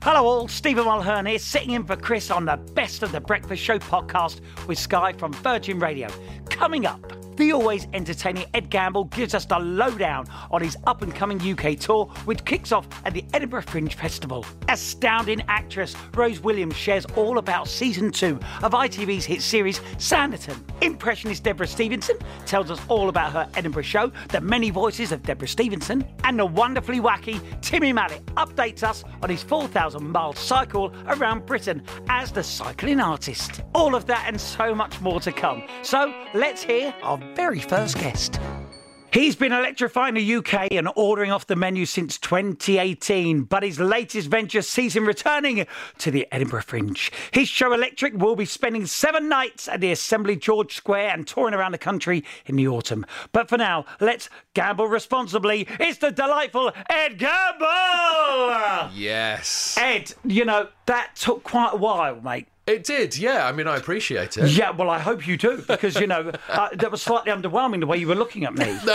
Hello, all. Stephen Mulhern here, sitting in for Chris on the Best of the Breakfast Show podcast with Sky from Virgin Radio. Coming up, the always entertaining Ed Gamble gives us the lowdown on his up and coming UK tour, which kicks off at the Edinburgh Fringe Festival. Astounding actress Rose Williams shares all about season two of ITV's hit series Sanditon. Impressionist Debra Stephenson tells us all about her Edinburgh show, The Many Voices of Debra Stephenson, and the wonderfully wacky Timmy Mallett updates us on his 4,000 mile cycle around Britain as the cycling artist. All of that and so much more to come. So let's hear our very first guest. He's been electrifying the UK and ordering off the menu since 2018, but his latest venture sees him returning to the Edinburgh Fringe. His show Electric will be spending seven nights at the Assembly George Square and touring around the country in the autumn. But for now, let's gamble responsibly. It's the delightful Ed Gamble! Yes. Ed, you know, that took quite a while, mate. It did, yeah. I mean, I appreciate it. Yeah, well, I hope you do, because, you know, uh, that was slightly underwhelming the way you were looking at me.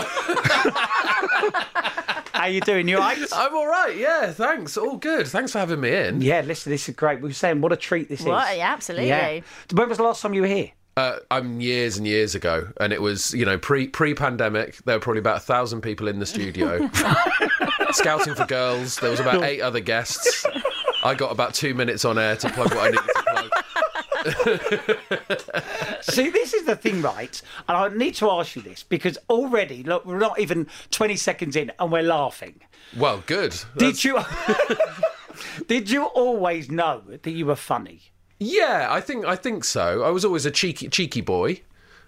How are you doing? You all right? I'm all right, yeah, thanks. All good. Thanks for having me in. Yeah, listen, this is great. We were saying what a treat this What? is. Yeah, absolutely. Yeah. When was the last time you were here? Uh, I'm years and years ago, and it was, you know, pre pre pandemic. There were probably about a thousand people in the studio scouting for girls. There was about eight other guests. I got about two minutes on air to plug what I needed to plug. See, this is the thing, right? And I need to ask you this because already, look, we're not even 20 seconds in and we're laughing. Well, good. Did you? did you always know that you were funny? Yeah, I think I think so. I was always a cheeky cheeky boy,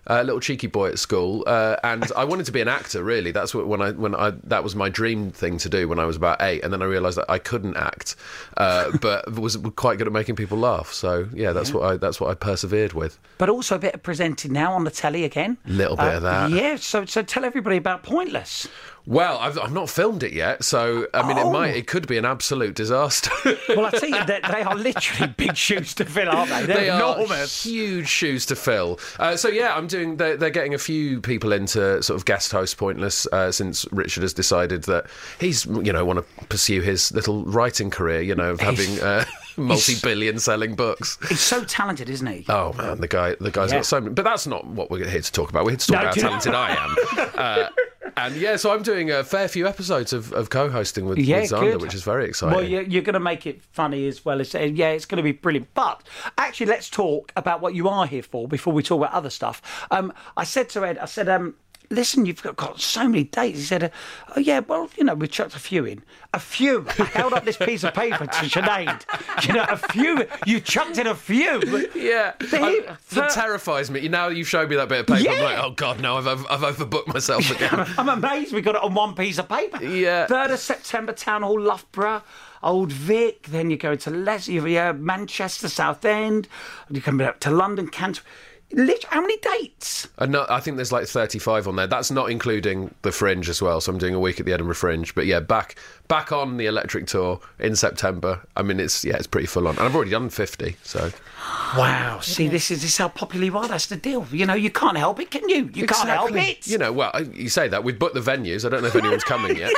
a little cheeky boy at school, uh, and I wanted to be an actor. Really, that's what when I when I that was my dream thing to do when I was about eight, and then I realised that I couldn't act, uh, but was quite good at making people laugh. So yeah, that's what I that's what I persevered with. But also a bit of presenting now on the telly again. Little bit of that. Yeah, so so tell everybody about Pointless. Well, I've, I've not filmed it yet, so I mean, Oh. it might it could be an absolute disaster. Well, I tell you, they, they are literally big shoes to fill, aren't they? They're they are huge shoes to fill. Uh, so yeah, I'm doing. They're, they're getting a few people into sort of guest host pointless uh, since Richard has decided that he's you know want to pursue his little writing career. You know, of having uh, multi-billion selling books. He's so talented, isn't he? Oh man, the guy, the guy's Yeah. got so many. But that's not what we're here to talk about. We're here to talk No, about how talented I am. Uh, and yeah, so I'm doing a fair few episodes of, of co-hosting with, Yeah, with Xander, good. which is very exciting. Well, you're, you're going to make it funny as well as yeah, it's going to be brilliant. But actually, let's talk about what you are here for before we talk about other stuff. Um, I said to Ed, I said, um, listen, you've got, got so many dates. He said, uh, oh yeah, well, you know, we chucked a few in. A few. I held up this piece of paper to Sinead. You know, a few. You chucked in a few. Yeah, The- I- that the- terrifies me. Now you've showed me that bit of paper. I'm Yeah. like, oh god, no, I've, I've, I've overbooked myself again. I'm amazed we got it on one piece of paper. Yeah. 3rd of September, Town Hall, Loughborough, Old Vic, then you go to Les- you yeah, Manchester, Southend, you come back to London, Canterbury. Lit- How many dates? Uh, no, I think there's like 35 on there. That's not including the Fringe as well. So I'm doing a week at the Edinburgh Fringe. But yeah, back back on the Electric Tour in September. I mean, it's yeah, it's pretty full on, and I've already done 50. So Wow. See, this is this is how popular you are. That's the deal. You know, you can't help it, can you? You can't help it. You know, well, you say that we've booked the venues. I don't know if anyone's coming yet.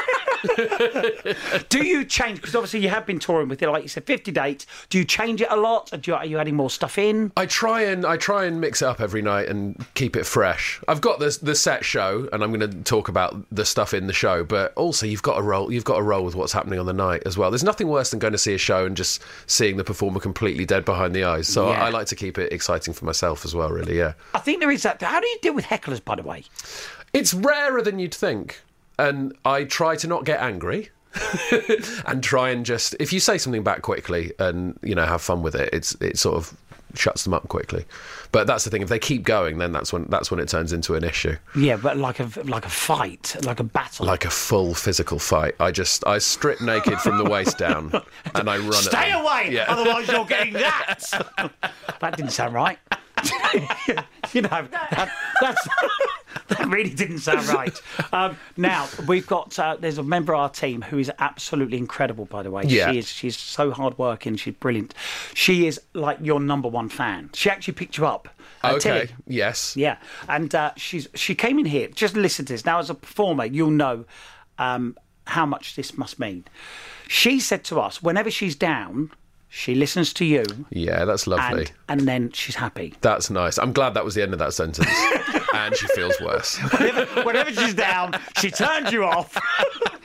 Do you change? Because obviously you have been touring with it, like you said, 50 dates. Do you change it a lot? Or do you, are you adding more stuff in? I try and I try and mix it up every night and keep it fresh. I've got the the set show, and I'm going to talk about the stuff in the show. But also, you've got to roll. You've got to roll with what's happening on the night as well. There's nothing worse than going to see a show and just seeing the performer completely dead behind the eyes. So Yeah. I, I like to keep it exciting for myself as well. Really, yeah. I think there is that. How do you deal with hecklers, by the way? It's rarer than you'd think, and I try to not get angry. and try and just if you say something back quickly and you know have fun with it it's it sort of shuts them up quickly. But that's the thing. If they keep going, then that's when that's when it turns into an issue, Yeah, but like a like a fight, like a battle. like a full physical fight. I just I strip naked from the waist down and I run. Stay away, Yeah. otherwise you're getting that. that didn't sound right. you know, that, that really didn't sound right. Um, now we've got uh, there's a member of our team who is absolutely incredible. By the way, Yeah. she is she's so hardworking. She's brilliant. She is like your number one fan. She actually picked you up. Uh, Okay. Tilly. Yes. Yeah, and uh, she's she came in here. Just listen to this. Now, as a performer, you'll know um, how much this must mean. She said to us, whenever she's down, she listens to you, Yeah, that's lovely. and, and then she's happy. That's nice. I'm glad that was the end of that sentence. and she feels worse. Whenever, whenever she's down, she turns you off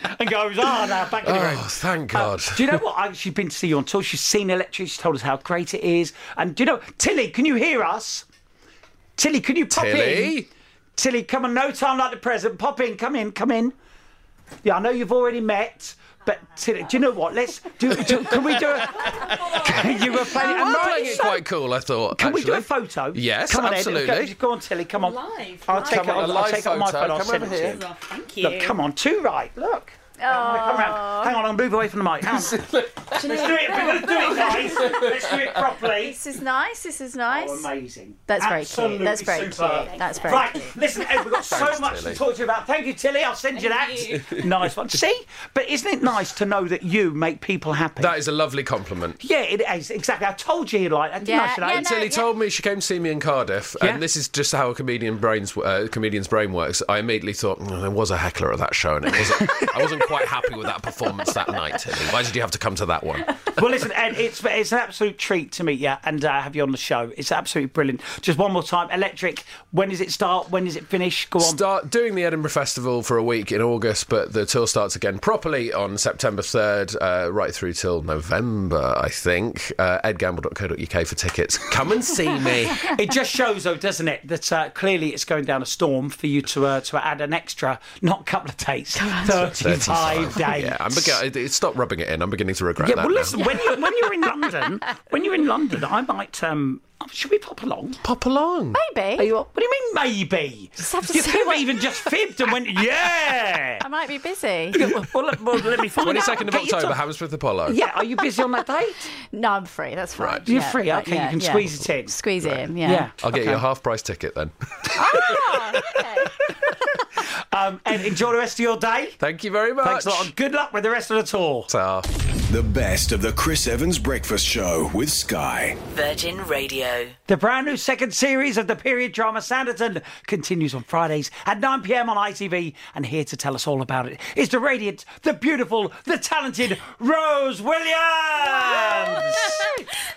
and goes, "Oh, now back in the oh, room." Oh, thank uh, God. Do you know what? I, she's been to see you on tour. She's seen Electric. She's told us how great it is. And do you know, Tilly, can you hear us? Tilly, can you pop in? Tilly? Tilly, come on, no time like the present. Pop in, come in, come in. Yeah, I know you've already met, but Tilly, do you know what? Let's do. do can we do a? you were playing. You and were playing it so- quite cool, I thought. Can we do a photo? Yes, come on, Ed. absolutely. Go, go on, Tilly. Come on. Live, I'll live. take it. Come on, on, a I'll live take it on my photo. phone. I'll Come send over it to here. you. Thank you. Look, come on, two right. Look. Come round. Hang on, I'll move away from the mic. Hang on. Let's do it. We're going to do it, guys. Let's do it properly. This is nice. This is nice. Oh, amazing. That's very cute. Absolutely That's very superb. cute. That's very Right, cute. listen, Ed, we've got so Thanks, much Tilly. to talk to you about. Thank you, Tilly. I'll send you that. nice one. See? But isn't it nice to know that you make people happy? That is a lovely compliment. yeah, it is. Exactly. I told you you'd like that, didn't I, Yeah, Sinead? yeah, no, Tilly yeah. told me she came to see me in Cardiff, Yeah. and this is just how a comedian brains, uh, comedian's brain works. I immediately thought "Oh, there was a heckler at that show, and it wasn't, I wasn't quite happy with that performance that night. Tilly, why did you have to come to that one? well, listen, Ed, it's it's an absolute treat to meet you and uh, have you on the show. It's absolutely brilliant. Just one more time, Electric. When does it start? When does it finish? Go on. Start doing the Edinburgh Festival for a week in August, but the tour starts again properly on September 3rd, uh, right through till November, I think. Uh, edgamble.co.uk for tickets. Come and see me. It just shows, though, doesn't it, that uh, clearly it's going down a storm for you to uh, to add an extra, not a couple of dates, thirty-five days. Yeah, I'm begin- stop rubbing it in. I'm beginning to regret Yeah, that well, listen. When you when you're in London, when you're in London, I might. Um, should we pop along? Pop along. Maybe. Are you, what do you mean, maybe? have to you see could have even just fibbed and went, yeah. I might be busy. Yeah, well, well, let, well, let me find out. 22nd of Get your October, time. Hammersmith Apollo. Yeah, are you busy on that date? No, I'm free. That's fine. Right. You're Yeah, free, but okay, you can yeah. squeeze it in. Squeeze it in. Yeah. Yeah. I'll get you a half price ticket then. Oh, okay. Um, and enjoy the rest of your day. Thank you very much. Thanks a lot. and Good luck with the rest of the tour. Ta. The best of the Chris Evans Breakfast Show with Sky. Virgin Radio. The brand new second series of the period drama Sanditon continues on Fridays at 9 pm on ITV. And here to tell us all about it is the radiant, the beautiful, the talented Rose Williams.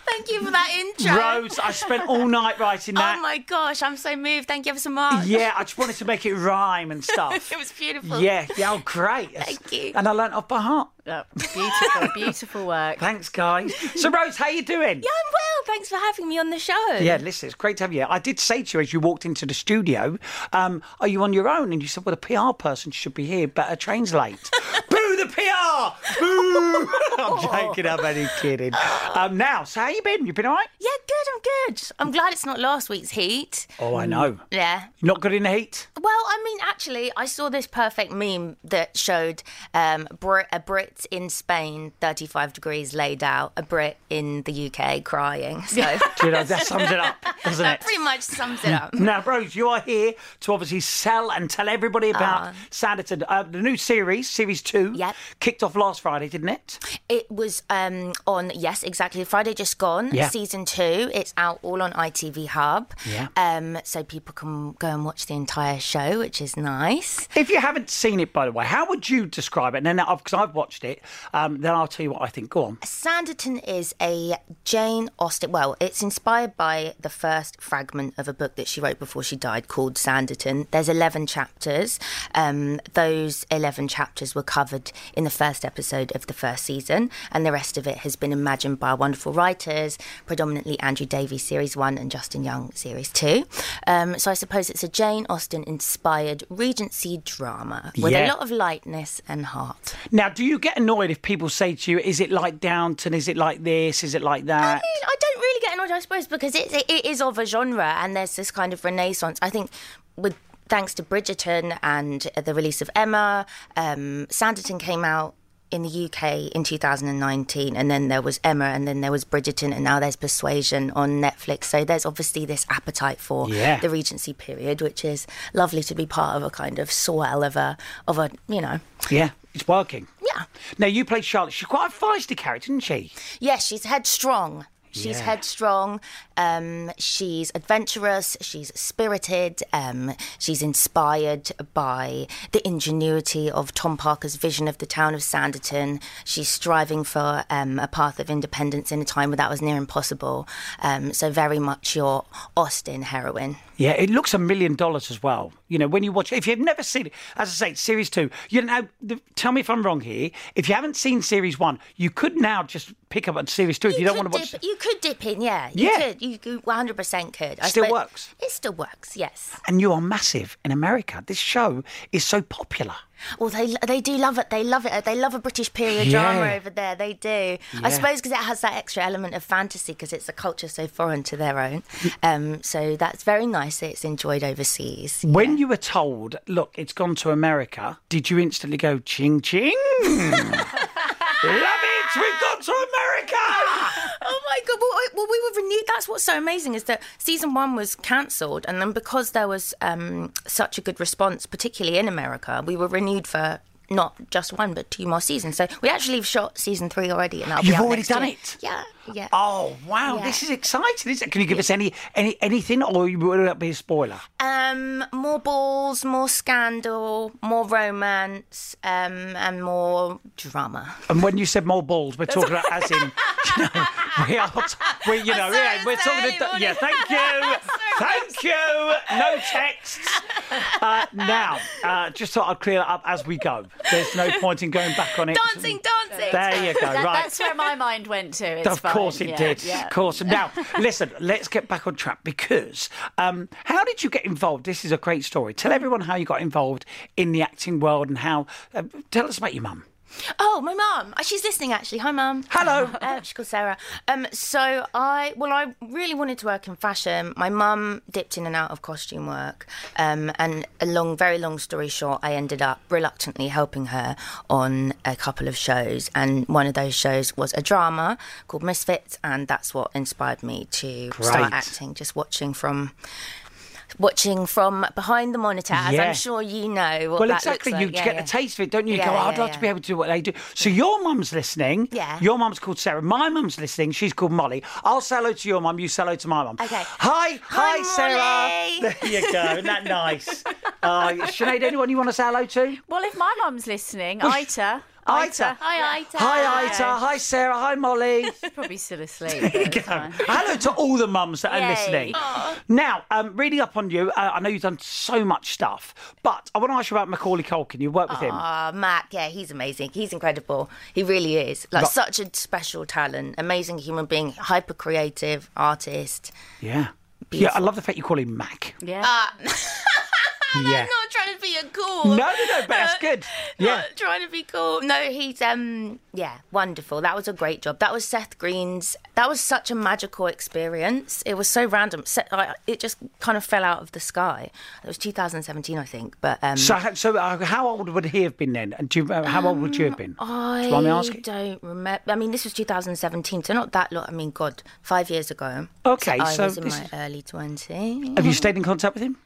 Thank you for that intro. Rose, I spent all night writing oh that. Oh my gosh, I'm so moved. Thank you ever so much. Yeah, I just wanted to make it rhyme and stuff. It was beautiful. Yeah, yeah, oh, great. Thank you. And I learnt off by heart. Oh, beautiful, beautiful work. Thanks, guys. So, Rose, how you doing? Yeah, I'm well. Thanks for having me on the show. Yeah, listen, it's great to have you. I did say to you as you walked into the studio, um, "Are you on your own?" And you said, "Well, the PR person should be here, but her train's late." Boo the PR! Boo! I'm joking. I'm only kidding. Um, now, so how you been? You been all right? Yeah, good. I'm good. I'm glad it's not last week's heat. Oh, I know. Yeah. Not good in the heat. Well, I mean, actually, I saw this perfect meme that showed um, Brit, a Brit in Spain, 35 degrees laid out, a Brit in the UK crying. So Do you know, that sums it up, doesn't that it? pretty much sums it up. Now, Rose, you are here to obviously sell and tell everybody about Sanditon. Uh, the new series, Series 2, Yep. kicked off last Friday, didn't it? It was um, on, yes, exactly. Friday just gone, Yeah. season two. It's out all on ITV Hub. Yeah. Um, so people can go and watch the entire show, which is nice. If you haven't seen it, by the way, how would you describe it? And then, because I've watched it, um, then I'll tell you what I think. Go on. Sanditon is a Jane Austen. Well, it's inspired by the first fragment of a book that she wrote before she died called Sanditon. There's 11 chapters. Um, those 11 chapters were covered in the first episode of the first season, and the rest of it has been imagined by wonderful writers, predominantly Andrew Davies, Series 1, and Justin Young, Series 2. Um, so I suppose it's a Jane Austen inspired Regency drama with Yeah. a lot of lightness and heart. Now, do you get annoyed if people say to you, "Is it like Downton? Is it like this? Is it like that? I that?" mean, I don't really get annoyed, I suppose, because it, it, it is of a genre and there's this kind of renaissance. I think with thanks to Bridgerton and the release of Emma, um, Sanditon came out in the UK in 2019, and then there was Emma, and then there was Bridgerton, and now there's Persuasion on Netflix. So there's obviously this appetite for Yeah. the Regency period, which is lovely to be part of a kind of swell of a of a you know Yeah, it's working. yeah Now you played Charlotte. She's quite a feisty character, isn't she? Yes, she's headstrong. She's Yeah. headstrong. Um, she's adventurous. She's spirited. Um, she's inspired by the ingenuity of Tom Parker's vision of the town of Sanditon. She's striving for um, a path of independence in a time where that was near impossible. Um, so very much your Austen heroine. Yeah, it looks a million dollars as well. You know, when you watch if you've never seen it, as I say, series two, you know, the, tell me if I'm wrong here. If you haven't seen series one, you could now just pick up on series two if you, don't want to watch dip, You could dip in, yeah. You Yeah. could. You 100% could. I Still works? It still works, yes. And you are massive in America. This show is so popular. Well, they they do love it. They love it. They love a British period Yeah. drama over there. They do. I suppose because it has that extra element of fantasy because it's a culture so foreign to their own. Um, so that's very nice that it's enjoyed overseas. When you were told, look, it's gone to America, did you instantly go, ching ching? Love it! We've gone to America! Oh my god! Well, I- well, we were renewed. That's what's so amazing is that season one was cancelled, and then because there was um, such a good response, particularly in America, we were renewed for not just one but two more seasons. So we actually have shot season three already, and that'll You've already done year. it? Yeah, yeah. Oh wow, Yeah. this is exciting, isn't it? Can you give us any any anything, or would that be a spoiler? Um, more balls, more scandal, more romance, um, and more drama. And when you said more balls, we're talking about as in, you know, we are, t- we, you know, yeah, we're sorry, talking. Morning. yeah, thank you, thank you. No texts. Uh, now, uh, just thought I'd clear that up as we go. There's no point in going back on it. Dancing, dancing. There you go. That- right. That's where my mind went to. It's of fine. course it Yeah, did. yeah. Of course. Now, listen, let's get back on track because um, how did you get involved? This is a great story. Tell everyone how you got involved in the acting world and how. Uh, tell us about your mum. Oh, my mum. Uh, She's listening, actually. Hi, mum. Hello. Uh, she's called Sarah. Um, so I, well, I really wanted to work in fashion. My mum dipped in and out of costume work, um, and a long, very long story short, I ended up reluctantly helping her on a couple of shows, and one of those shows was a drama called Misfits, and that's what inspired me to Great. start acting. Just watching from. Watching from behind the monitor, as Yeah. I'm sure you know. What Well, that exactly. Looks You. Yeah, get yeah. the taste of it, don't you? You Yeah, go, oh, I'd yeah, love to be able to do what they do. So your mum's listening. Yeah. Your mum's called Sarah. My mum's listening. She's called Molly. I'll say hello to your mum. You say hello to my mum. Okay. Hi, hi, Hi, Sarah. There you go. Isn't that nice? Uh, Sinead, anyone you want to say hello to? Well, if my mum's listening, Well, Ita. Ita. Hi, Ita. Hi, Ita. Hi, Sarah. Hi, Molly. She's probably still asleep. but it's fine. Hello to all the mums that are Yay. listening. Now, um, reading up on you, uh, I know you've done so much stuff, but I want to ask you about Macaulay Culkin. You worked with him. Ah, Mac, yeah, he's amazing. He's incredible. He really is. Like But- such a special talent, amazing human being, hyper creative artist. Yeah. Yeah, I love the fact you call him Mac. Yeah. yeah. I'm not trying to be a cool. No, no, no, but that's good. Yeah. Not trying to be cool. No, he's um yeah, wonderful. That was a great job. That was Seth Green's. That was such a magical experience. It was so random. I, it just kind of fell out of the sky. It was 2017, I think. But um, So, how- so uh, how old would he have been then? And do you, uh, how old would you have been? I Do you me asking? don't remember. I mean, this was 2017, so not that long. I mean, God, five years ago. Okay, I so was in my is- early 20s. Have you stayed in contact with him?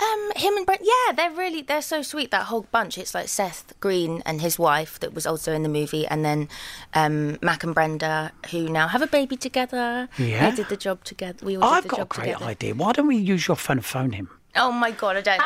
Um, him and Brent, yeah, they're really they're so sweet. That whole bunch. It's like Seth Green and his wife that was also in the movie, and then um, Mac and Brenda, who now have a baby together. Yeah. they did the job together. We all I've the got a great together. idea. Why don't we use your phone and phone him? Oh my god, I don't know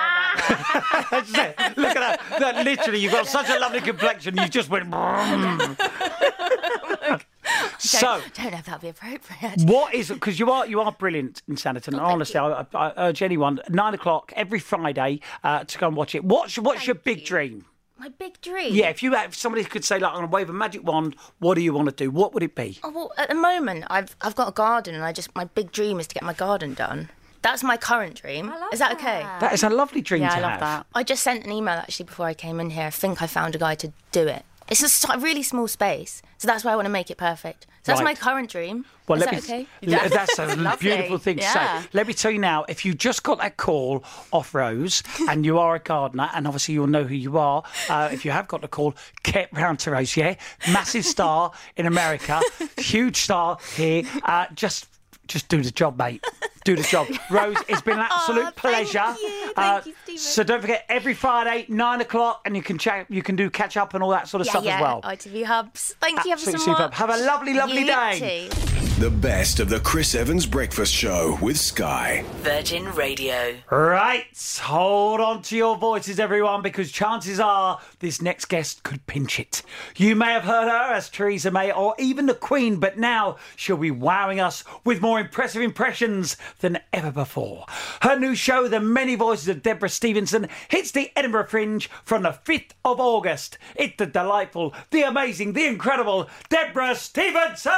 about that. Look at that. that. Literally, you've got such a lovely complexion. You just went. "Brum." so, Don't, don't know if that'd be appropriate. what is because you are you are brilliant in Sanditon. Honestly, I, I urge anyone nine o'clock every Friday uh, to go and watch it. What's what's your big dream? My big dream. Yeah, if you if somebody could say like, I'm gonna wave a magic wand, what do you want to do? What would it be? Oh, well, at the moment, I've I've got a garden, and I just my big dream is to get my garden done. That's my current dream. love is that, okay? that. That is a lovely dream Yeah, to I love have. that. I just sent an email actually before I came in here. I think I found a guy to do it. It's a really small space, so that's why I want to make it perfect. So that's Right. my current dream. Well, Is let that me. okay? That's a beautiful thing to Yeah. say. Let me tell you now. If you just got that call off Rose, and you are a gardener, and obviously you'll know who you are. Uh, if you have got the call, get round to Rose. Yeah, massive star in America, huge star here. Uh, just, just do the job, mate. Do the job, Rose. It's been an absolute Aw, thank pleasure. you. Uh, Thank you, Stephen. so don't forget every Friday nine o'clock, and you can chat. You can do catch up and all that sort of Yeah, stuff yeah. as well. ITV Hubs. Thank you ever so Absolutely much. superb. Have a lovely, lovely You day. too. The best of the Chris Evans Breakfast Show with Sky. Virgin Radio. Right, hold on to your voices, everyone, because chances are this next guest could pinch it. You may have heard her as Theresa May or even the Queen, but now she'll be wowing us with more impressive impressions than ever before. Her new show, The Many Voices of Debra Stephenson, hits the Edinburgh Fringe from the 5th of August. It's the delightful, the amazing, the incredible Debra Stephenson!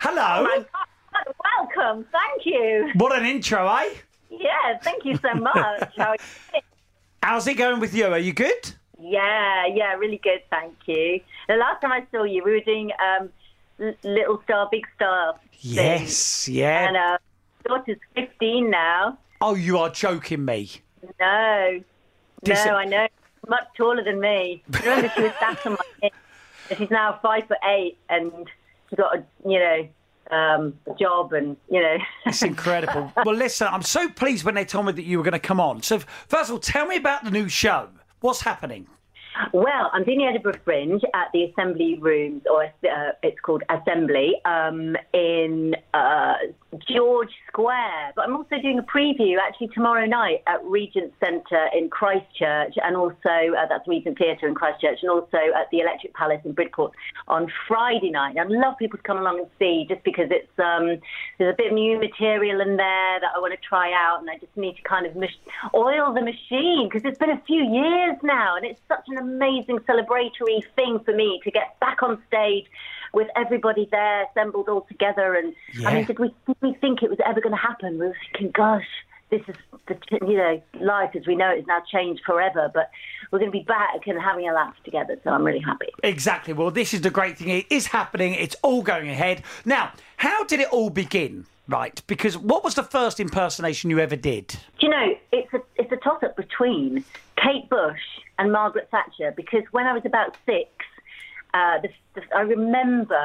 Hello! Oh Welcome, thank you. What an intro, eh? Yeah, thank you so much. How are you? How's it going with you? Are you good? Yeah, yeah, really good, thank you. The last time I saw you, we were doing um, Little Star, Big Star. thing. Yes, yeah. And uh, daughter's 15 now. Oh, you are joking me. No, Dis- no, I know. Much taller than me. Remember, she was sat on my hip. And She's now five foot eight, and she's got a, you know, um, job, and you know. It's incredible. well, listen, I'm so pleased when they told me that you were going to come on. So, first of all, tell me about the new show. What's happening? Well, I'm doing the Edinburgh Fringe at the Assembly Rooms, or uh, it's called Assembly, um, in uh, George Square. But I'm also doing a preview actually tomorrow night at Regent Centre in Christchurch, and also uh, that's Regent Theatre in Christchurch, and also at the Electric Palace in Bridport on Friday night. I'd love people to come along and see, just because it's um, there's a bit of new material in there that I want to try out, and I just need to kind of mach- oil the machine because it's been a few years now, and it's such an amazing celebratory thing for me to get back on stage with everybody there assembled all together. And I mean, did we did we think it was ever going to happen? We were thinking, gosh. This is the you know life as we know it is now changed forever, but we're going to be back and having a laugh together. So I'm really happy. Exactly. Well, this is the great thing. It is happening. It's all going ahead. Now, how did it all begin? Right. Because what was the first impersonation you ever did? Do you know, it's a it's a toss up between Kate Bush and Margaret Thatcher because when I was about six, uh, the, the, I remember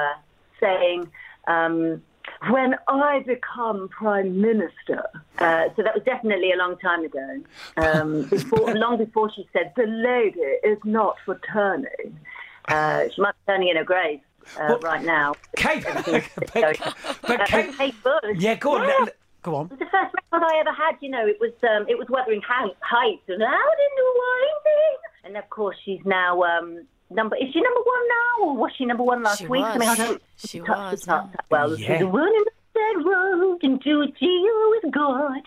saying, um, "When I become prime minister," uh, so that was definitely a long time ago. Um, before, long before she said, "The lady is not for turning." Uh, she might be turning in her grave uh, Well, right now. Kate, but, but Kate, Kate Bush. yeah, go on. Yeah. Let- Go on. It was the first record I ever had. You know, it was um, it was Wuthering Hei- Heights and out in the winding. And of course, she's now um, number. Is she number one now, or was she number one last She week? I mean, I was. don't She touch was, the charts yeah. well. Yeah. She's the one in the road into a deal with God.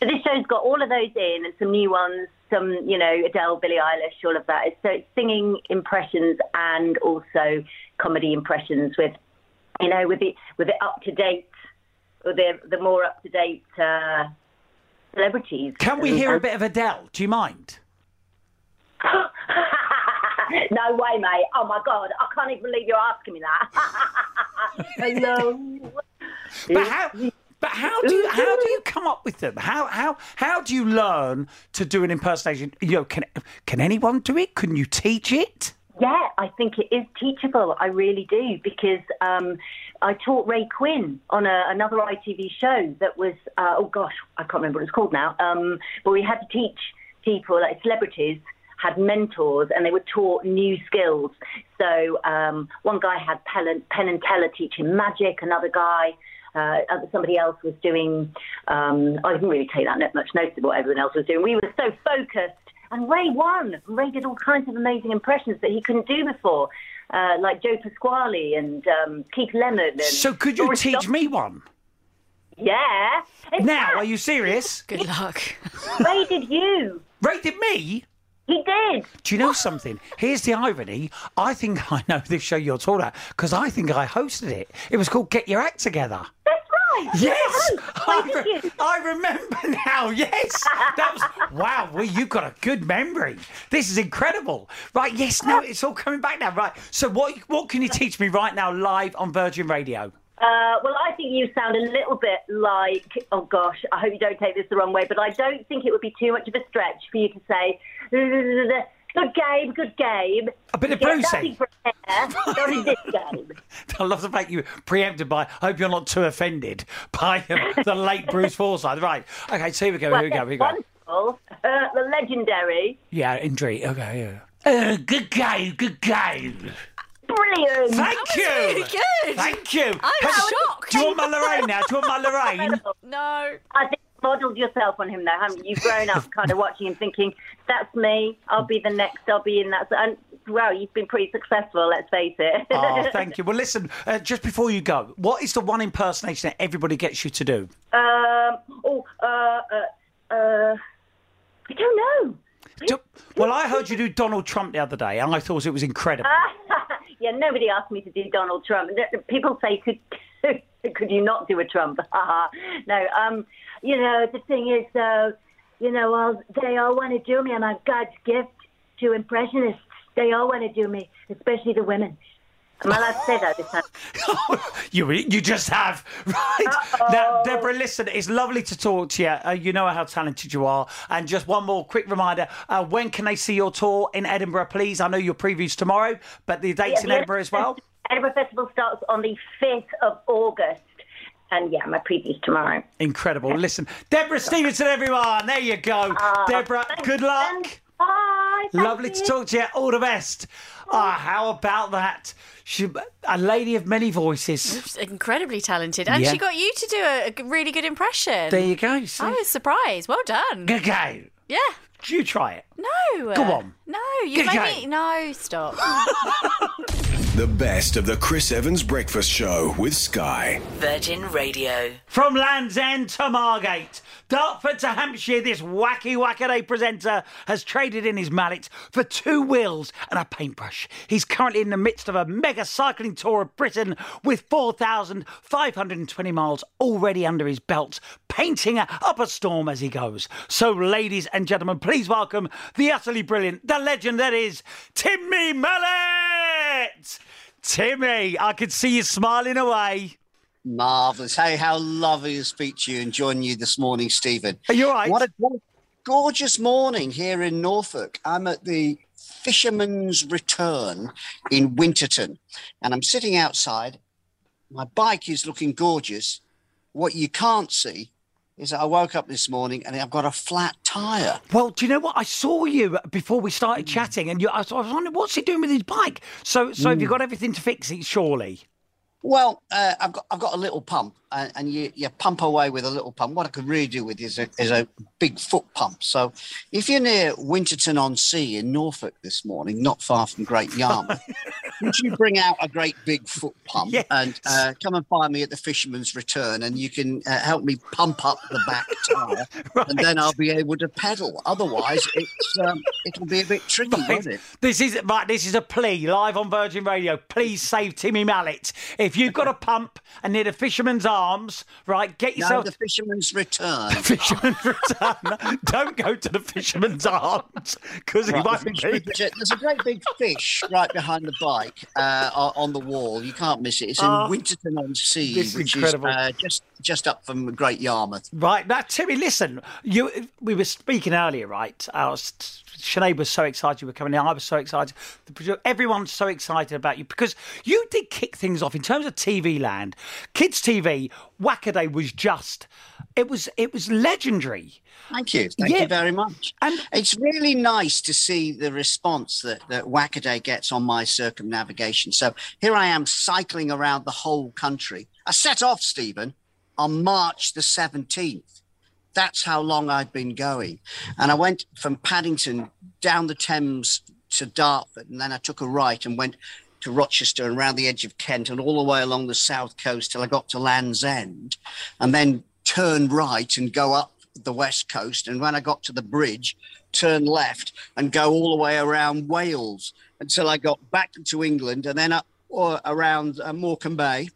So this show's got all of those in and some new ones. Some, you know, Adele, Billie Eilish, all of that. So it's singing impressions and also comedy impressions with, you know, with the with the up to date, with the the more up to date uh, celebrities. Can we hear a bit of Adele? Do you mind? no way, mate. Oh my God, I can't even believe you're asking me that. Hello. But how? But how do you how do you come up with them? How how how do you learn to do an impersonation? You know, can can anyone do it? Can you teach it? Yeah, I think it is teachable. I really do because um, I taught Ray Quinn on a, another ITV show that was uh, oh gosh, I can't remember what it's called now. Um, but we had to teach people, like celebrities, had mentors, and they were taught new skills. So um, one guy had Penn Penn and Teller teaching magic. Another guy. Uh, somebody else was doing. Um, I didn't really take that much notice of what everyone else was doing. We were so focused and Ray won. Ray did all kinds of amazing impressions that he couldn't do before, uh, like Joe Pasquale and um, Keith Lemon. And So could you Doris teach Dawson. me one? Yeah. In Now, fact, are you serious? Good luck. Ray did you. Ray did me? He did. Do you know something? Here's the irony. I think I know this show you're talking about because I think I hosted it. It was called Get Your Act Together. Yes, I, re- I remember now. Yes, that was wow. Well, you've got a good memory. This is incredible. Right? Yes. No, it's all coming back now. Right. So, what what can you teach me right now, live on Virgin Radio? Uh, well, I think you sound a little bit like, oh gosh, I hope you don't take this the wrong way, but I don't think it would be too much of a stretch for you to say, good game, good game. A bit of Get Brucey. nothing from there, not in this game. I love the fact you preempted by. I hope you're not too offended by um, the late Bruce Forsyth. Right. Okay. So here we go. Here we go. Here we go. Wonderful. Uh, the legendary. Yeah. injury. Okay. Yeah. Uh, good game. Good game. Brilliant. Thank you. really good. Thank you. I'm Have- shocked. Do you want my Lorraine now? Do you want my Lorraine? No. I think you modelled yourself on him, though, haven't you? You've grown up kind of watching him thinking, that's me, I'll be the next, I'll be in that. And, well, you've been pretty successful, let's face it. Oh, thank you. Well, listen, uh, just before you go, what is the one impersonation that everybody gets you to do? Um, oh, uh, uh, uh, I don't know. Do- well, I heard you do Donald Trump the other day, and I thought it was incredible. yeah, nobody asked me to do Donald Trump. People say, could could you not do a Trump? no, um, you know, the thing is, though, you know, all, they all want to do me, and I'm God's gift to impressionists. They all want to do me, especially the women. Am I allowed to say that this time? you you just have right now, Debra. Listen, it's lovely to talk to you. Uh, you know how talented you are. And just one more quick reminder: uh, when can they see your tour in Edinburgh? Please, I know your preview's tomorrow, but the dates in Yeah, Edinburgh as well. Edinburgh Festival starts on the 5th of August. And yeah, my preview's tomorrow. Incredible. Listen, Debra Stephenson, everyone. There you go, Debra. thanks, Good luck. and Bye. thank Lovely to talk to you. All the best. Ah, how about that? She, a lady of many voices. Incredibly talented. And Yeah. she got you to do a really good impression. There you go. See? I was surprised. Well done. Go, go. Yeah. You try it. No. Go on. No, you Go, made go. me. No, stop. The best of the Chris Evans Breakfast Show with Sky. Virgin Radio. From Land's End to Margate, Dartford to Hampshire, this wacky wackaday presenter has traded in his mallet for two wheels and a paintbrush. He's currently in the midst of a mega cycling tour of Britain with 4,520 miles already under his belt, painting up a storm as he goes. So, ladies and gentlemen, please welcome the utterly brilliant, the legend that is Timmy Mallett! Timmy, I can see you smiling away. Marvellous. Hey, how lovely to speak to you and join you this morning, Stephen. Are you all right? What a, what a gorgeous morning here in Norfolk. I'm at the Fisherman's Return in Winterton, and I'm sitting outside. My bike is looking gorgeous. What you can't see is that I woke up this morning and I've got a flat tyre. Well, do you know what? I saw you before we started chatting, and you, I was I was wondering what's he doing with his bike. So, so have you hmm. got everything to fix it? Surely. Well, uh, I've got I've got a little pump, and, and you, you pump away with a little pump. What I could really do with is a, is a big foot pump. So, if you're near Winterton on Sea in Norfolk this morning, not far from Great Yarmouth, would you bring out a great big foot pump Yes. and uh, come and find me at the Fisherman's Return, and you can uh, help me pump up the back tyre, and then I'll be able to pedal. Otherwise, it's um, it'll be a bit tricky, won't it? This is right. This is a plea live on Virgin Radio. Please save Timmy Mallett. If you've got a pump and near the Fisherman's Arms, right, get yourself. No, the Fisherman's Return. The Fisherman's Return. Don't go to the Fisherman's Arms because he Right, the be. There's a great big fish right behind the bike uh, on the wall. You can't miss it. It's in Oh, Winterton on Sea, which incredible. is uh, just just up from Great Yarmouth. Right now, Timmy, listen. You, we were speaking earlier, right? I was, Sinead was so excited you were coming in. I was so excited. Everyone's so excited about you because you did kick things off in terms of TV land. Kids TV, Wackaday was just, it was, it was legendary. Thank you. Thank Yeah. you very much. And- it's really nice to see the response that, that Wackaday gets on my circumnavigation. So here I am cycling around the whole country. I set off, Stephen, on March the 17th. That's how long I'd been going. And I went from Paddington down the Thames to Dartford, and then I took a right and went to Rochester and around the edge of Kent and all the way along the south coast till I got to Land's End, and then turn right and go up the west coast. And when I got to the bridge, turn left and go all the way around Wales until I got back to England and then up or around uh, Morecambe Bay,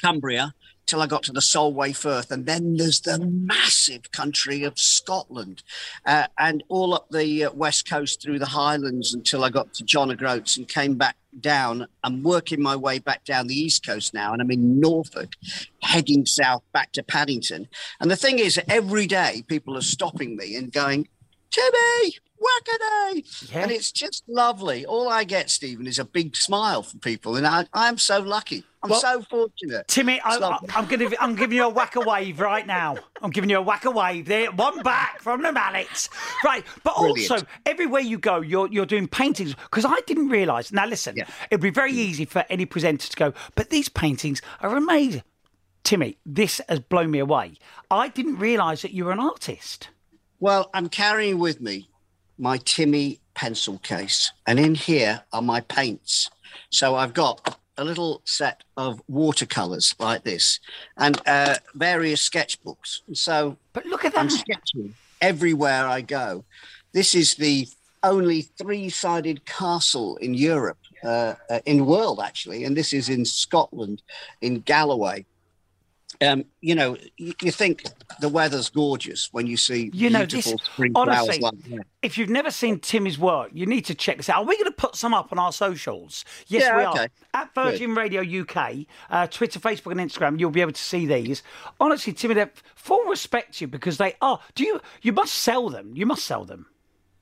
Cumbria, till I got to the Solway Firth, and then there's the massive country of Scotland, uh, and all up the uh, west coast through the Highlands until I got to John O'Groats and came back down. I'm working my way back down the east coast now, and I'm in Norfolk, heading south back to Paddington. And the thing is, every day people are stopping me and going, Timmy, Wackaday! Yeah. And it's just lovely. All I get, Stephen, is a big smile from people, and I, I'm so lucky. I'm Well, so fortunate. Timmy, I, It's lovely. I, am gonna, I'm giving you a whack a wave right now. I'm giving you a whack a wave there, one back from the mallets, right? But Brilliant. also, everywhere you go, you're you're doing paintings because I didn't realise. Now, listen, Yeah. it'd be very easy for any presenter to go, but these paintings are amazing. Timmy, this has blown me away. I didn't realise that you were an artist. Well, I'm carrying with me my Timmy pencil case, and in here are my paints. So I've got a little set of watercolors like this and uh, various sketchbooks. And so But look at that. I'm sketching everywhere I go. This is the only three sided castle in Europe, uh, uh, in the world, actually. And this is in Scotland, in Galloway. Um, you know, you, you think the weather's gorgeous when you see You know, this beautiful spring honestly, flowers like that. if you've never seen Timmy's work, you need to check this out. Are we going to put some up on our socials? Yes, Yeah, we okay. are. At Virgin Radio UK, uh, Twitter, Facebook, and Instagram, you'll be able to see these. Honestly, Timmy, they're full respect to you because they are. Do you? You must sell them. You must sell them.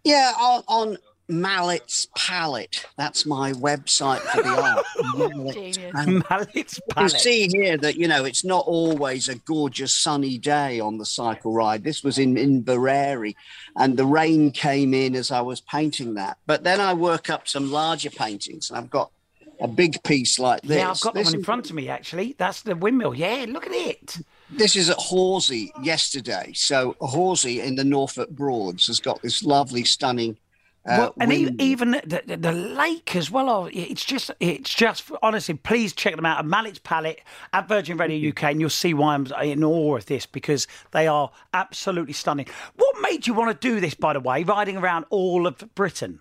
Yeah, on, on Mallett's Palette. That's my website for the art. Mallet Genius. Palette. Mallet's You see here that you know it's not always a gorgeous sunny day on the cycle ride. This was in in Inveraray, and the rain came in as I was painting that. But then I work up some larger paintings, and I've got a big piece like this. Yeah, I've got this one in front of me. Actually, that's the windmill. Yeah, look at it. This is at Horsey yesterday. So Horsey in the Norfolk Broads has got this lovely, stunning. Uh, well, and even the, the, lake as well. It's just, it's just honestly. Please check them out at Mallett's Palette at Virgin Radio UK, and you'll see why I'm in awe of this because they are absolutely stunning. What made you want to do this, by the way, riding around all of Britain?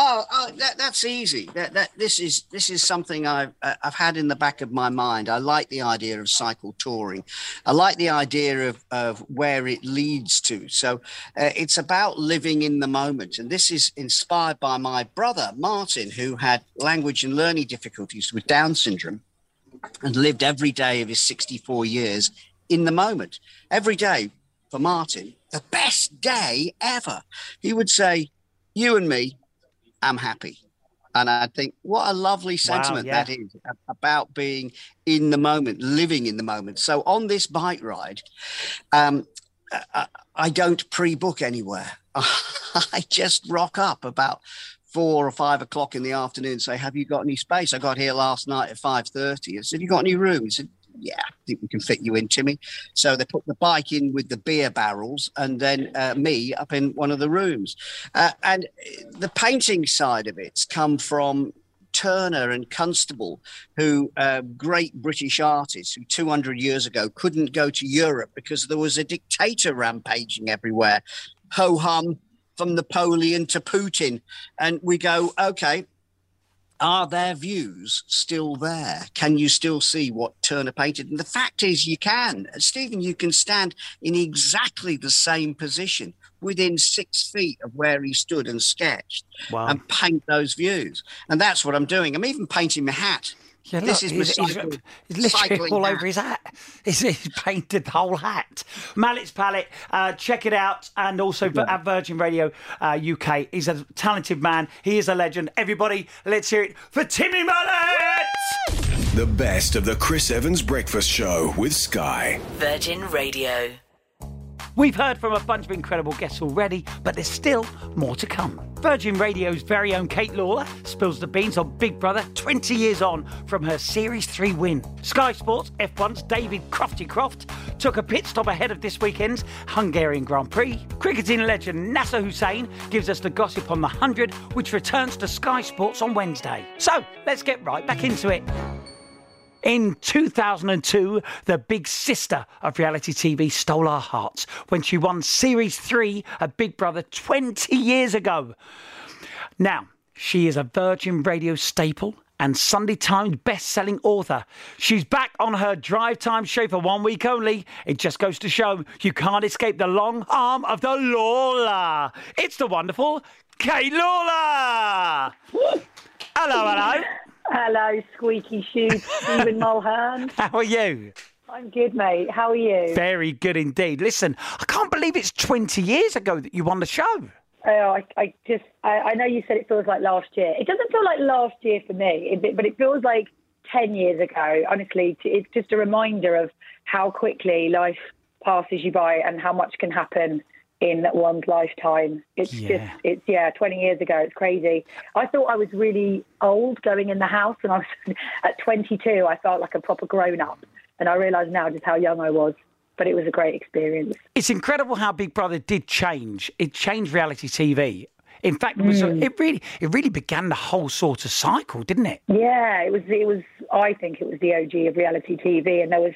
Oh, oh that, that's easy. That, that this is this is something I've uh, I've had in the back of my mind. I like the idea of cycle touring. I like the idea of of where it leads to. So uh, it's about living in the moment, and this is inspired by my brother Martin, who had language and learning difficulties with Down syndrome, and lived every day of his 64 years in the moment. Every day for Martin, the best day ever. He would say, "You and me." I'm happy. And I think what a lovely sentiment yeah. that is about being in the moment, living in the moment. So on this bike ride, um, I, I don't pre-book anywhere. I just rock up about four or five o'clock in the afternoon and say, "Have you got any space?" I got here last night at five thirty. I said, "You got any room?" He said, "Yeah, I think we can fit you in, Timmy." So they put the bike in with the beer barrels, and then uh, me up in one of the rooms. Uh, and the painting side of it's come from Turner and Constable, who uh, great British artists who 200 years ago couldn't go to Europe because there was a dictator rampaging everywhere. Ho hum from Napoleon to Putin. And we go, okay, are their views still there? Can you still see what Turner painted? And the fact is, you can. Stephen, you can stand in exactly the same position within six feet of where he stood and sketched Wow. and paint those views. And that's what I'm doing. I'm even painting my hat. Yeah, this is my he's, he's- he's literally cycling all hat. over his hat. He's, he's painted the whole hat. Mallett's Palette, uh, check it out. And also at Virgin Radio uh, UK, he's a talented man. He is a legend. Everybody, let's hear it for Timmy Mallett! The best of the Chris Evans Breakfast Show with Sky. Virgin Radio. We've heard from a bunch of incredible guests already, but there's still more to come. Virgin Radio's very own Kate Lawler spills the beans on Big Brother 20 years on from her Series 3 win. Sky Sports F1's David Crofty Croft took a pit stop ahead of this weekend's Hungarian Grand Prix. Cricketing legend Nasser Hussain gives us the gossip on the 100, which returns to Sky Sports on Wednesday. So let's get right back into it. In 2002, the big sister of reality TV stole our hearts when she won Series 3 of Big Brother 20 years ago. Now, she is a Virgin Radio staple and Sunday Times best-selling author. She's back on her drive time show for one week only. It just goes to show you can't escape the long arm of the Lawler. It's the wonderful Kate Lawler. Hello, hello. Hello, squeaky shoes, Stephen Mulhern. How are you? I'm good, mate. How are you? Very good indeed. Listen, I can't believe it's 20 years ago that you won the show. Oh, I, I just, I, I know you said it feels like last year. It doesn't feel like last year for me, but it feels like 10 years ago. Honestly, it's just a reminder of how quickly life passes you by and how much can happen in one's lifetime. It's Yeah. just, it's, yeah, 20 years ago. It's crazy. I thought I was really old going in the house, and I was at 22, I felt like a proper grown up. And I realise now just how young I was. But it was a great experience. It's incredible how Big Brother did change. It changed reality TV. In fact, it, was, Mm. it really, it really began the whole sort of cycle, didn't it? Yeah, it was. It was. I think it was the OG of reality TV, and there was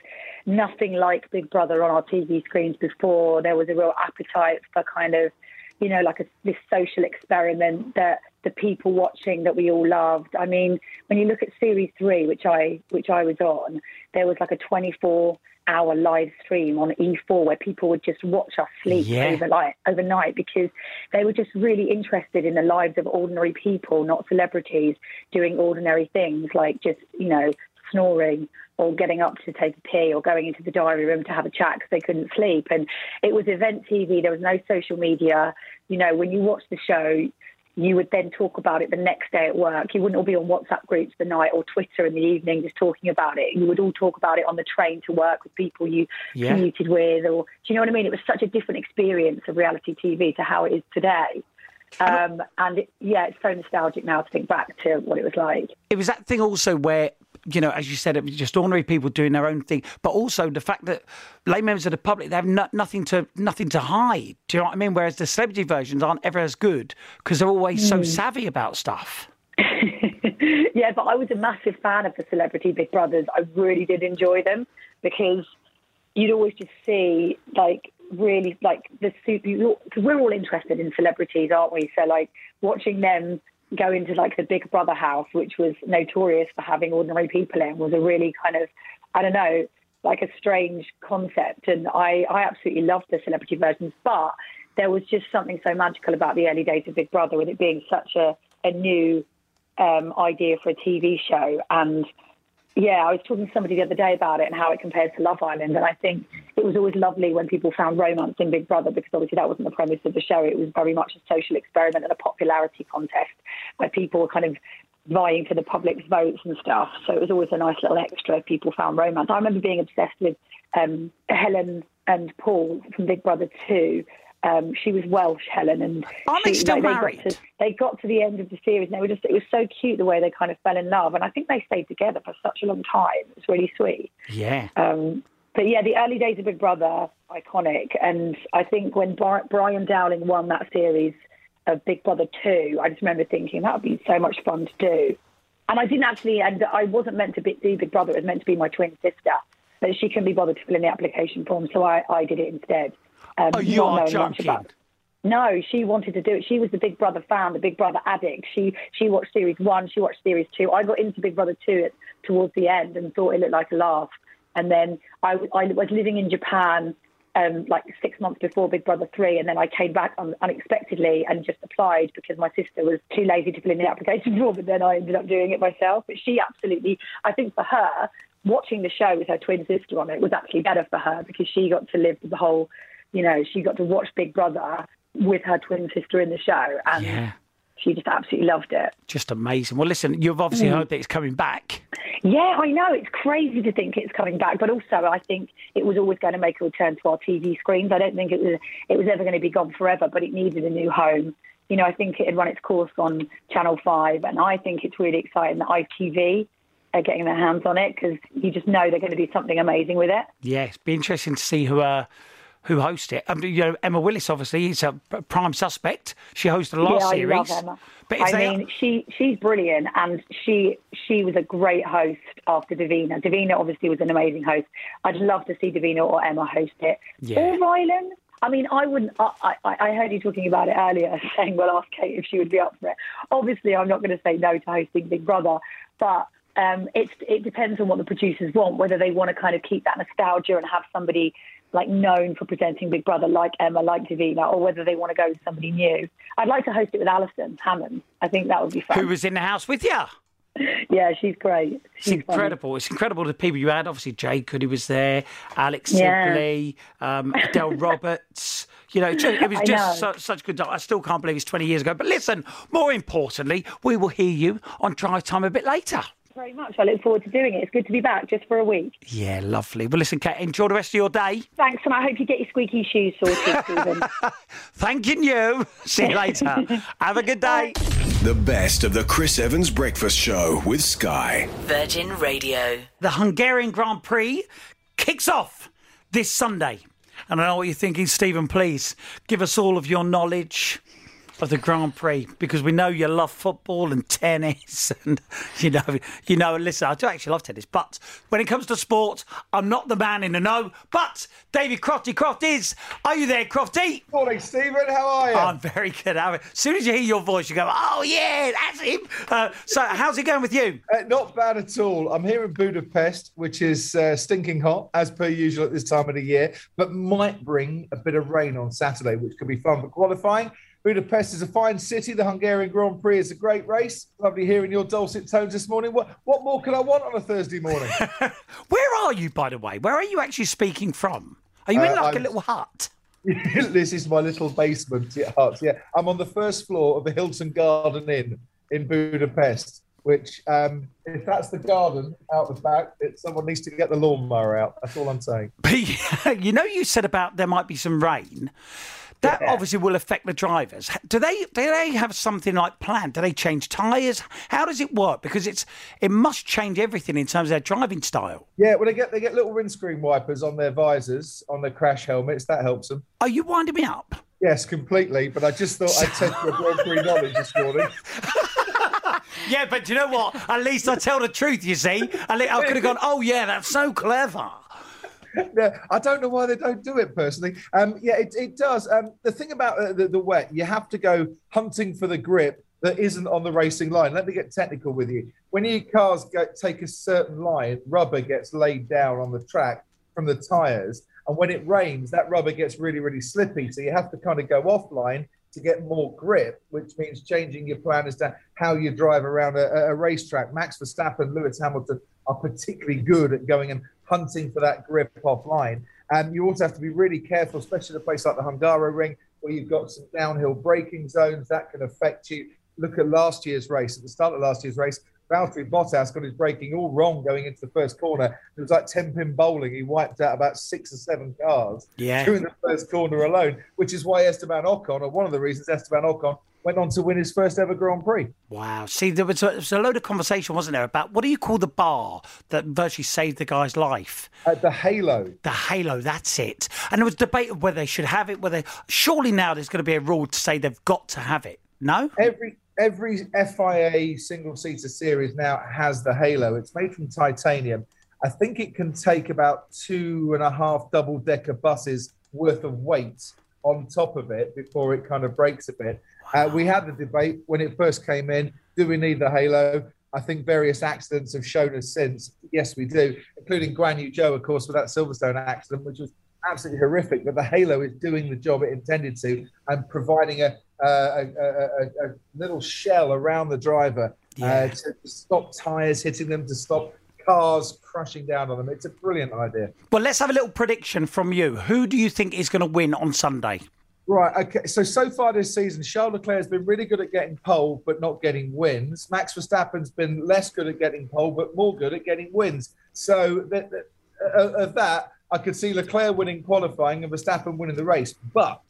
nothing like Big Brother on our TV screens before. There was a real appetite for kind of, you know, like a, this social experiment that the people watching that we all loved. I mean, when you look at Series Three, which I which I was on, there was like a 24 hour live stream on E4 where people would just watch us sleep Yeah. overnight overnight because they were just really interested in the lives of ordinary people, not celebrities, doing ordinary things like just, you know, snoring or getting up to take a pee or going into the diary room to have a chat because they couldn't sleep. And it was event TV. There was no social media. You know, when you watch the show, you would then talk about it the next day at work. You wouldn't all be on WhatsApp groups the night or Twitter in the evening just talking about it. You would all talk about it on the train to work with people you Yeah. commuted with, or do you know what I mean? It was such a different experience of reality TV to how it is today. Um, and it, yeah, it's so nostalgic now to think back to what it was like. It was that thing also where, you know, as you said, it was just ordinary people doing their own thing, but also the fact that lay members of the public they have no, nothing to nothing to hide. Do you know what I mean? Whereas the celebrity versions aren't ever as good because they're always so Mm. savvy about stuff. yeah, but I was a massive fan of the Celebrity Big Brothers. I really did enjoy them because you'd always just see like really like the super because we're all interested in celebrities, aren't we? So like watching them go into like the Big Brother house, which was notorious for having ordinary people in, was a really kind of I don't know like a strange concept, and I I absolutely loved the celebrity versions, but there was just something so magical about the early days of Big Brother with it being such a a new um, idea for a TV show. And yeah, I was talking to somebody the other day about it and how it compares to Love Island. And I think it was always lovely when people found romance in Big Brother because obviously that wasn't the premise of the show. It was very much a social experiment and a popularity contest where people were kind of vying for the public's votes and stuff. So it was always a nice little extra if people found romance. I remember being obsessed with um, Helen and Paul from Big Brother 2. Um, she was Welsh, Helen, and Aren't they still they got to- they got to the end of the series and they were just it was so cute the way they kind of fell in love and I think they stayed together for such a long time. It was really sweet. Yeah. Um, but yeah, the early days of Big Brother, iconic. And I think when Bri- Brian Dowling won that series of Big Brother 2, I just remember thinking that would be so much fun to do. And I didn't actually, and I wasn't meant to be, do Big Brother, it was meant to be my twin sister. But she couldn't be bothered to fill in the application form, so I, I did it instead. Um, Oh, you not are joking. no, she wanted to do it. She was the Big Brother fan, the Big Brother addict. She she watched series one, she watched series two. I got into Big Brother two at, towards the end and thought it looked like a laugh. And then I, I was living in Japan um, like six months before Big Brother three, and then I came back un- unexpectedly and just applied because my sister was too lazy to fill in the application form, But then I ended up doing it myself. But she absolutely, I think for her, watching the show with her twin sister on it was actually better for her because she got to live the whole, you know, she got to watch Big Brother with her twin sister in the show, and Yeah. she just absolutely loved it. Just amazing. Well, listen, you've obviously Mm. heard that it's coming back. Yeah, I know. It's crazy to think it's coming back, but also I think it was always going to make a return to our TV screens. I don't think it was it was ever going to be gone forever, but it needed a new home. You know, I think it had run its course on Channel Five, and I think it's really exciting that ITV are getting their hands on it because you just know they're going to do something amazing with it. Yeah, it's be interesting to see who uh, who hosts it. Um, you know, Emma Willis obviously is a prime suspect. She hosted the last yeah, series. I love Emma. But I mean, she she's brilliant, and she she was a great host after Davina. Davina obviously was an amazing host. I'd love to see Davina or Emma host it. Yeah. Or Rylan. I mean, I wouldn't. I, I, I heard you talking about it earlier, saying, "Well, ask Kate if she would be up for it." Obviously, I'm not going to say no to hosting Big Brother, but um, it's it depends on what the producers want, whether they want to kind of keep that nostalgia and have somebody like known for presenting Big Brother, like Emma, like Davina, or whether they want to go with somebody new. I'd like to host it with Alison Hammond. I think that would be fun. Who was in the house with you? Yeah, she's great. It's She's funny. incredible. It's incredible the people you had. Obviously, Jade Goody was there, Alex Yeah. Sibley, um, Adele Roberts. You know, it was just know. su- such good. I still can't believe it's 20 years ago. But listen, more importantly, we will hear you on Drive Time a bit later. Very much. I look forward to doing it. It's good to be back just for a week. Yeah, lovely. Well, listen, Kate, enjoy the rest of your day. Thanks, and I hope you get your squeaky shoes sorted, Stephen. Thanking you. See you later. Have a good day. The best of the Chris Evans Breakfast Show with Sky. Virgin Radio. The Hungarian Grand Prix kicks off this Sunday. And I know what you're thinking, Stephen, please give us all of your knowledge of the Grand Prix because we know you love football and tennis and you know you know listen I do actually love tennis but when it comes to sport I'm not the man in the know but David Crofty Croft is. Are you there Crofty Morning Stephen. How are you? I'm very good as soon as you hear your voice you go oh yeah that's him. Uh, so how's it going with you? Uh, not bad at all. I'm here in Budapest, which is uh, stinking hot as per usual at this time of the year, but might bring a bit of rain on Saturday, which could be fun for qualifying. Budapest is a fine city. The Hungarian Grand Prix is a great race. Lovely hearing your dulcet tones this morning. What what more can I want on a Thursday morning? where are you by the way where are you actually speaking from are you in Uh, like a I'm- little hut this is my little basement. Hut. yeah, I'm on the first floor of the Hilton Garden Inn in Budapest. Which, um, if that's the garden out the back, it, someone needs to get the lawnmower out. That's all I'm saying. But you know, you said about there might be some rain. That obviously will affect the drivers. Do they? Do they have something like planned? Do they change tyres? How does it work? Because it's it must change everything in terms of their driving style. Yeah, well, they get they get little windscreen wipers on their visors, on their crash helmets. That helps them. Are you winding me up? Yes, completely. But I just thought I'd test your Grand knowledge this morning. Yeah, but you know what? At least I tell the truth. You see, I could have gone. Oh yeah, that's so clever. Yeah, I don't know why they don't do it personally. Um, yeah, it, it does. Um, the thing about uh, the, the wet, you have to go hunting for the grip that isn't on the racing line. Let me get technical with you. When your cars go, take a certain line, rubber gets laid down on the track from the tyres. And when it rains, that rubber gets really, really slippy. So you have to kind of go offline to get more grip, which means changing your plan as to how you drive around a, a racetrack. Max Verstappen, Lewis Hamilton are particularly good at going and hunting for that grip offline. And you also have to be really careful, especially at a place like the Hungaroring, where you've got some downhill braking zones that can affect you. Look at last year's race. At the start of last year's race, Valtteri Bottas got his braking all wrong going into the first corner. It was like 10 pin bowling. He wiped out about six or seven cars Yeah. during the first corner alone, which is why Esteban Ocon, or one of the reasons Esteban Ocon went on to win his first ever Grand Prix. Wow. See, there was, a, there was a load of conversation, wasn't there, about what do you call the bar that virtually saved the guy's life? Uh, the Halo. The Halo, that's it. And there was debate of whether they should have it, whether surely now there's going to be a rule to say they've got to have it. No? Every every FIA single seater series now has the Halo. It's made from titanium. I think it can take about two and a half double decker buses worth of weight on top of it before it kind of breaks a bit. Uh, we had the debate when it first came in do we need the Halo? I think various accidents have shown us since, yes, we do, including Guan Yu Zhou, of course, with that Silverstone accident, which was absolutely horrific. But the Halo is doing the job it intended to and providing a, a, a, a, little shell around the driver uh, to, to stop tyres hitting them, to stop cars crushing down on them. It's a brilliant idea. Well, let's have a little prediction from you. Who do you think is going to win on Sunday? Right. Okay. So so far this season, Charles Leclerc has been really good at getting pole, but not getting wins. Max Verstappen's been less good at getting pole, but more good at getting wins. So that, of that, I could see Leclerc winning qualifying and Verstappen winning the race. But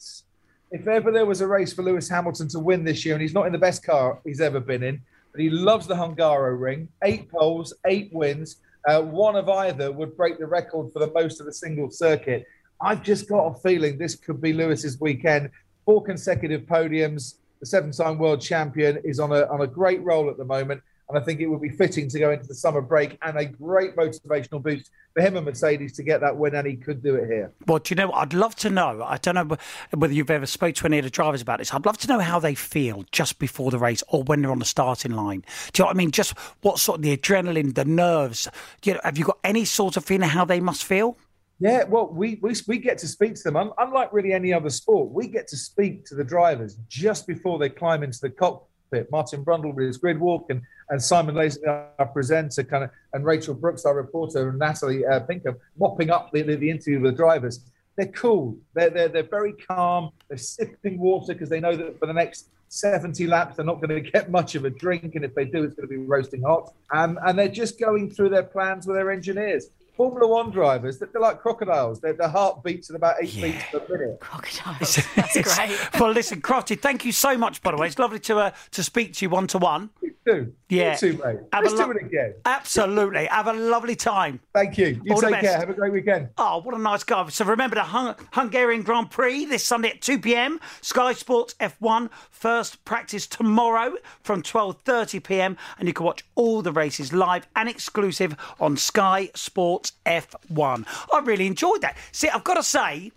if ever there was a race for Lewis Hamilton to win this year, and he's not in the best car he's ever been in, but he loves the Hungaroring, eight poles, eight wins. Uh, one of either would break the record for the most of a single circuit. I've just got a feeling this could be Lewis's weekend. Four consecutive podiums. The seven-time world champion is on a on a great roll at the moment, And I think it would be fitting to go into the summer break and a great motivational boost for him and Mercedes to get that win, and he could do it here. Well, do you know? I'd love to know. I don't know whether you've ever spoke to any of the drivers about this. I'd love to know how they feel just before the race or when they're on the starting line. Do you know what I mean? Just what sort of the adrenaline, the nerves. You know, have you got any sort of feeling how they must feel? Yeah, well, we, we we get to speak to them. Unlike really any other sport, we get to speak to the drivers just before they climb into the cockpit. Martin Brundle with his grid walk, and, and Simon Lacy, our presenter, kind of, and Rachel Brookes, our reporter, and Natalie uh, Pinkham, mopping up the, the, the interview with the drivers. They're cool. They're, they're, they're very calm. They're sipping water because they know that for the next 70 laps, they're not going to get much of a drink. And if they do, it's going to be roasting hot. Um, and they're just going through their plans with their engineers. Formula One drivers, they're like crocodiles. Their, their heart beats at about eight beats per minute. Crocodiles. That's great. well, listen, Crofty, thank you so much, by the way. It's lovely to uh, to speak to you one to one. Do. Yeah. You too, mate. Have Let's lo- do it again. Absolutely. Have a lovely time. Thank you. You All take care. Have a great weekend. Oh, what a nice guy. So remember the Hung- Hungarian Grand Prix this Sunday at 2 p.m. Sky Sports F1 first practice tomorrow from 12:30 p.m. and you can watch all the races live and exclusive on Sky Sports F1. I really enjoyed that. See, I've got to say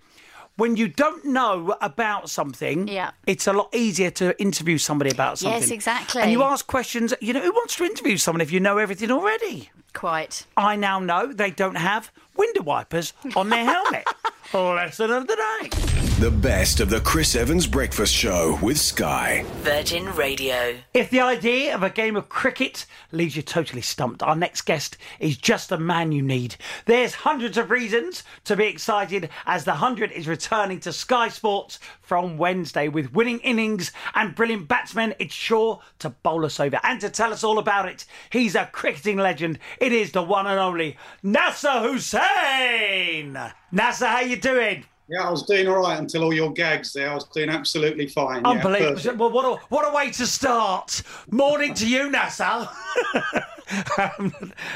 when you don't know about something, Yeah. it's a lot easier to interview somebody about something. Yes, exactly. And you ask questions. You know, who wants to interview someone if you know everything already? Quite. I now know they don't have window wipers on their helmet. Lesson of the day. The best of the Chris Evans Breakfast Show with Sky. Virgin Radio. If the idea of a game of cricket leaves you totally stumped, our next guest is just the man you need. There's hundreds of reasons to be excited as the 100 is returning to Sky Sports from Wednesday with winning innings and brilliant batsmen. It's sure to bowl us over. And to tell us all about it, he's a cricketing legend. It is the one and only Nasser Hussain. Nasser, how you doing? Yeah, I was doing all right until all your gags there. I was doing absolutely fine. Yeah, Unbelievable. perfect. well, what a, what a way to start. Morning to you, Nasser. Um,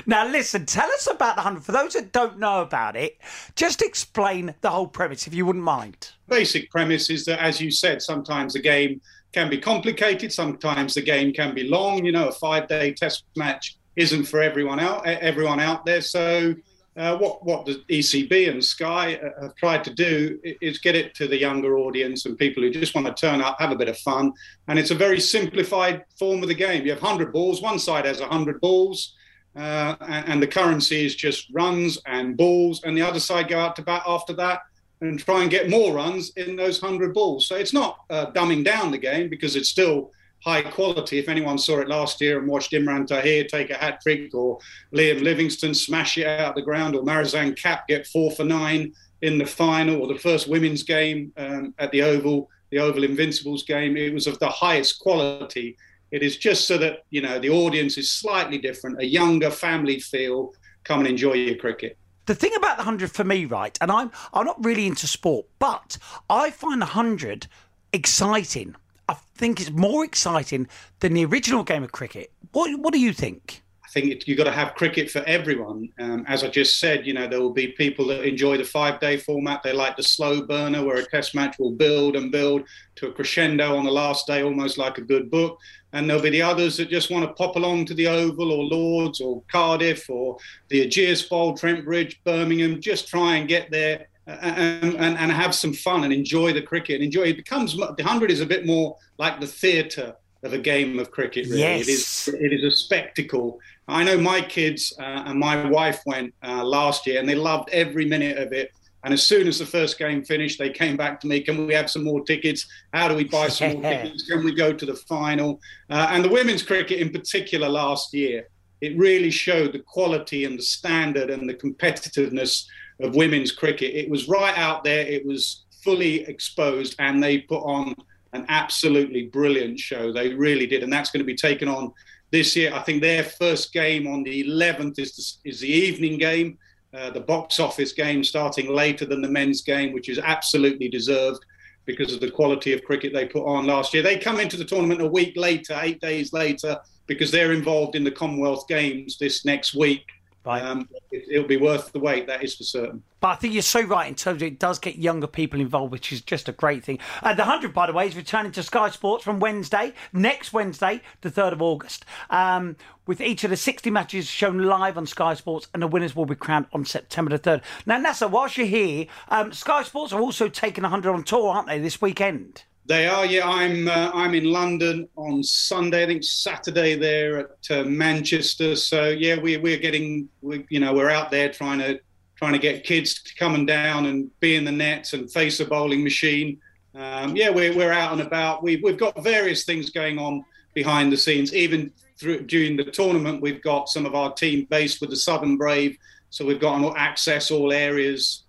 now, listen, tell us about the 100. For those that don't know about it, just explain the whole premise, if you wouldn't mind. Basic premise is that, as you said, sometimes the game can be complicated. Sometimes the game can be long. You know, a five-day Test match isn't for everyone out everyone out there. So, uh, what what the ECB and Sky uh, have tried to do is get it to the younger audience and people who just want to turn up, have a bit of fun. And it's a very simplified form of the game. You have 100 balls. One side has 100 balls. Uh, and, and the currency is just runs and balls, and the other side go out to bat after that and try and get more runs in those 100 balls. So it's not uh, dumbing down the game because it's still high quality. If anyone saw it last year and watched Imran Tahir take a hat trick or Liam Livingstone smash it out of the ground or Marizanne Kapp get four for nine in the final or the first women's game um, at the Oval, the Oval Invincibles game, it was of the highest quality. It is just so that, you know, the audience is slightly different, a younger family feel. Come and enjoy your cricket. The thing about the 100 for me, right, and I'm, I'm not really into sport, but I find the 100 exciting. I think it's more exciting than the original game of cricket. What, what do you think? I think it, you've got to have cricket for everyone. Um, as I just said, you know, there will be people that enjoy the five day format. They like the slow burner where a test match will build and build to a crescendo on the last day, almost like a good book. And there'll be the others that just want to pop along to the Oval or Lords or Cardiff or the Ageas Bowl, Trent Bridge, Birmingham, just try and get there and, and, and have some fun and enjoy the cricket and enjoy it becomes the 100 is a bit more like the theatre of a game of cricket really. Yes. it is it is a spectacle. I know my kids uh, and my wife went uh, last year and they loved every minute of it. And as soon as the first game finished they came back to me can we have some more tickets? How do we buy some more tickets? Can we go to the final? Uh, and the women's cricket in particular last year it really showed the quality and the standard and the competitiveness of women's cricket. It was right out there, it was fully exposed, and they put on an absolutely brilliant show. They really did. And that's going to be taken on this year. I think their first game on the 11th is the, is the evening game, uh, the box office game starting later than the men's game, which is absolutely deserved because of the quality of cricket they put on last year. They come into the tournament a week later, eight days later, because they're involved in the Commonwealth Games this next week Um, it, it'll be worth the wait, that is for certain. But I think you're so right in terms of it does get younger people involved, which is just a great thing. Uh, the 100, by the way, is returning to Sky Sports from Wednesday, next Wednesday, the 3rd of August, um, with each of the 60 matches shown live on Sky Sports, and the winners will be crowned on September the 3rd. Now, Nasser, whilst you're here, um, Sky Sports are also taking 100 on tour, aren't they, this weekend? They are, yeah. I'm uh, I'm in London on Sunday. I think Saturday there at uh, Manchester. So yeah, we we're getting, we, you know, we're out there trying to trying to get kids to coming down and be in the nets and face a bowling machine. Um, yeah, we're we're out and about. We've we've got various things going on behind the scenes. Even through during the tournament, we've got some of our team based with the Southern Brave, so we've got access all areas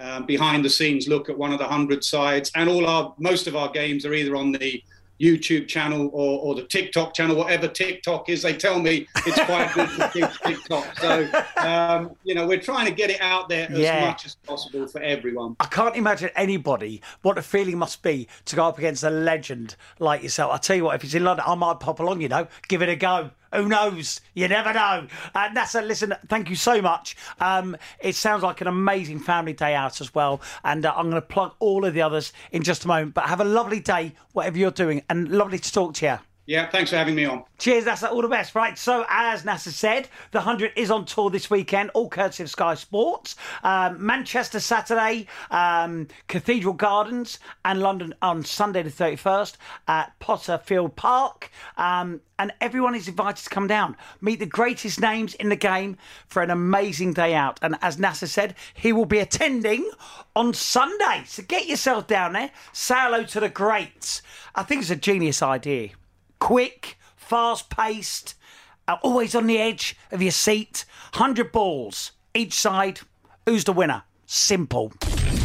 um, behind the scenes look at one of the hundred sides, and all our most of our games are either on the YouTube channel or, or the TikTok channel, whatever TikTok is. They tell me it's quite good for TikTok. So, um, you know, we're trying to get it out there as Yeah. much as possible for everyone. I can't imagine anybody what the feeling must be to go up against a legend like yourself. I tell you what, if it's in London, I might pop along. You know, give it a go. Who knows? You never know. Uh, Nasser, listen, thank you so much. Um, it sounds like an amazing family day out as well. And uh, I'm going to plug all of the others in just a moment. But have a lovely day, whatever you're doing, and lovely to talk to you. Yeah, thanks for having me on. Cheers, Nasser. All the best. Right, so as Nasser said, the 100 is on tour this weekend, all courtesy of Sky Sports. Um, Manchester Saturday, um, Cathedral Gardens, and London on Sunday the 31st at Potter Field Park. Um, and everyone is invited to come down, meet the greatest names in the game for an amazing day out. And as Nasser said, he will be attending on Sunday. So get yourself down there, say hello to the greats. I think it's a genius idea quick, fast paced, uh, always on the edge of your seat. 100 balls each side. Who's the winner? Simple.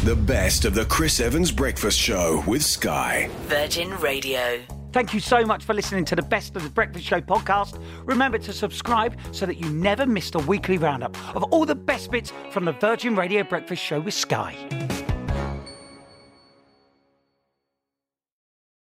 The best of the Chris Evans Breakfast Show with Sky. Virgin Radio. Thank you so much for listening to the Best of the Breakfast Show podcast. Remember to subscribe so that you never miss a weekly roundup of all the best bits from the Virgin Radio Breakfast Show with Sky.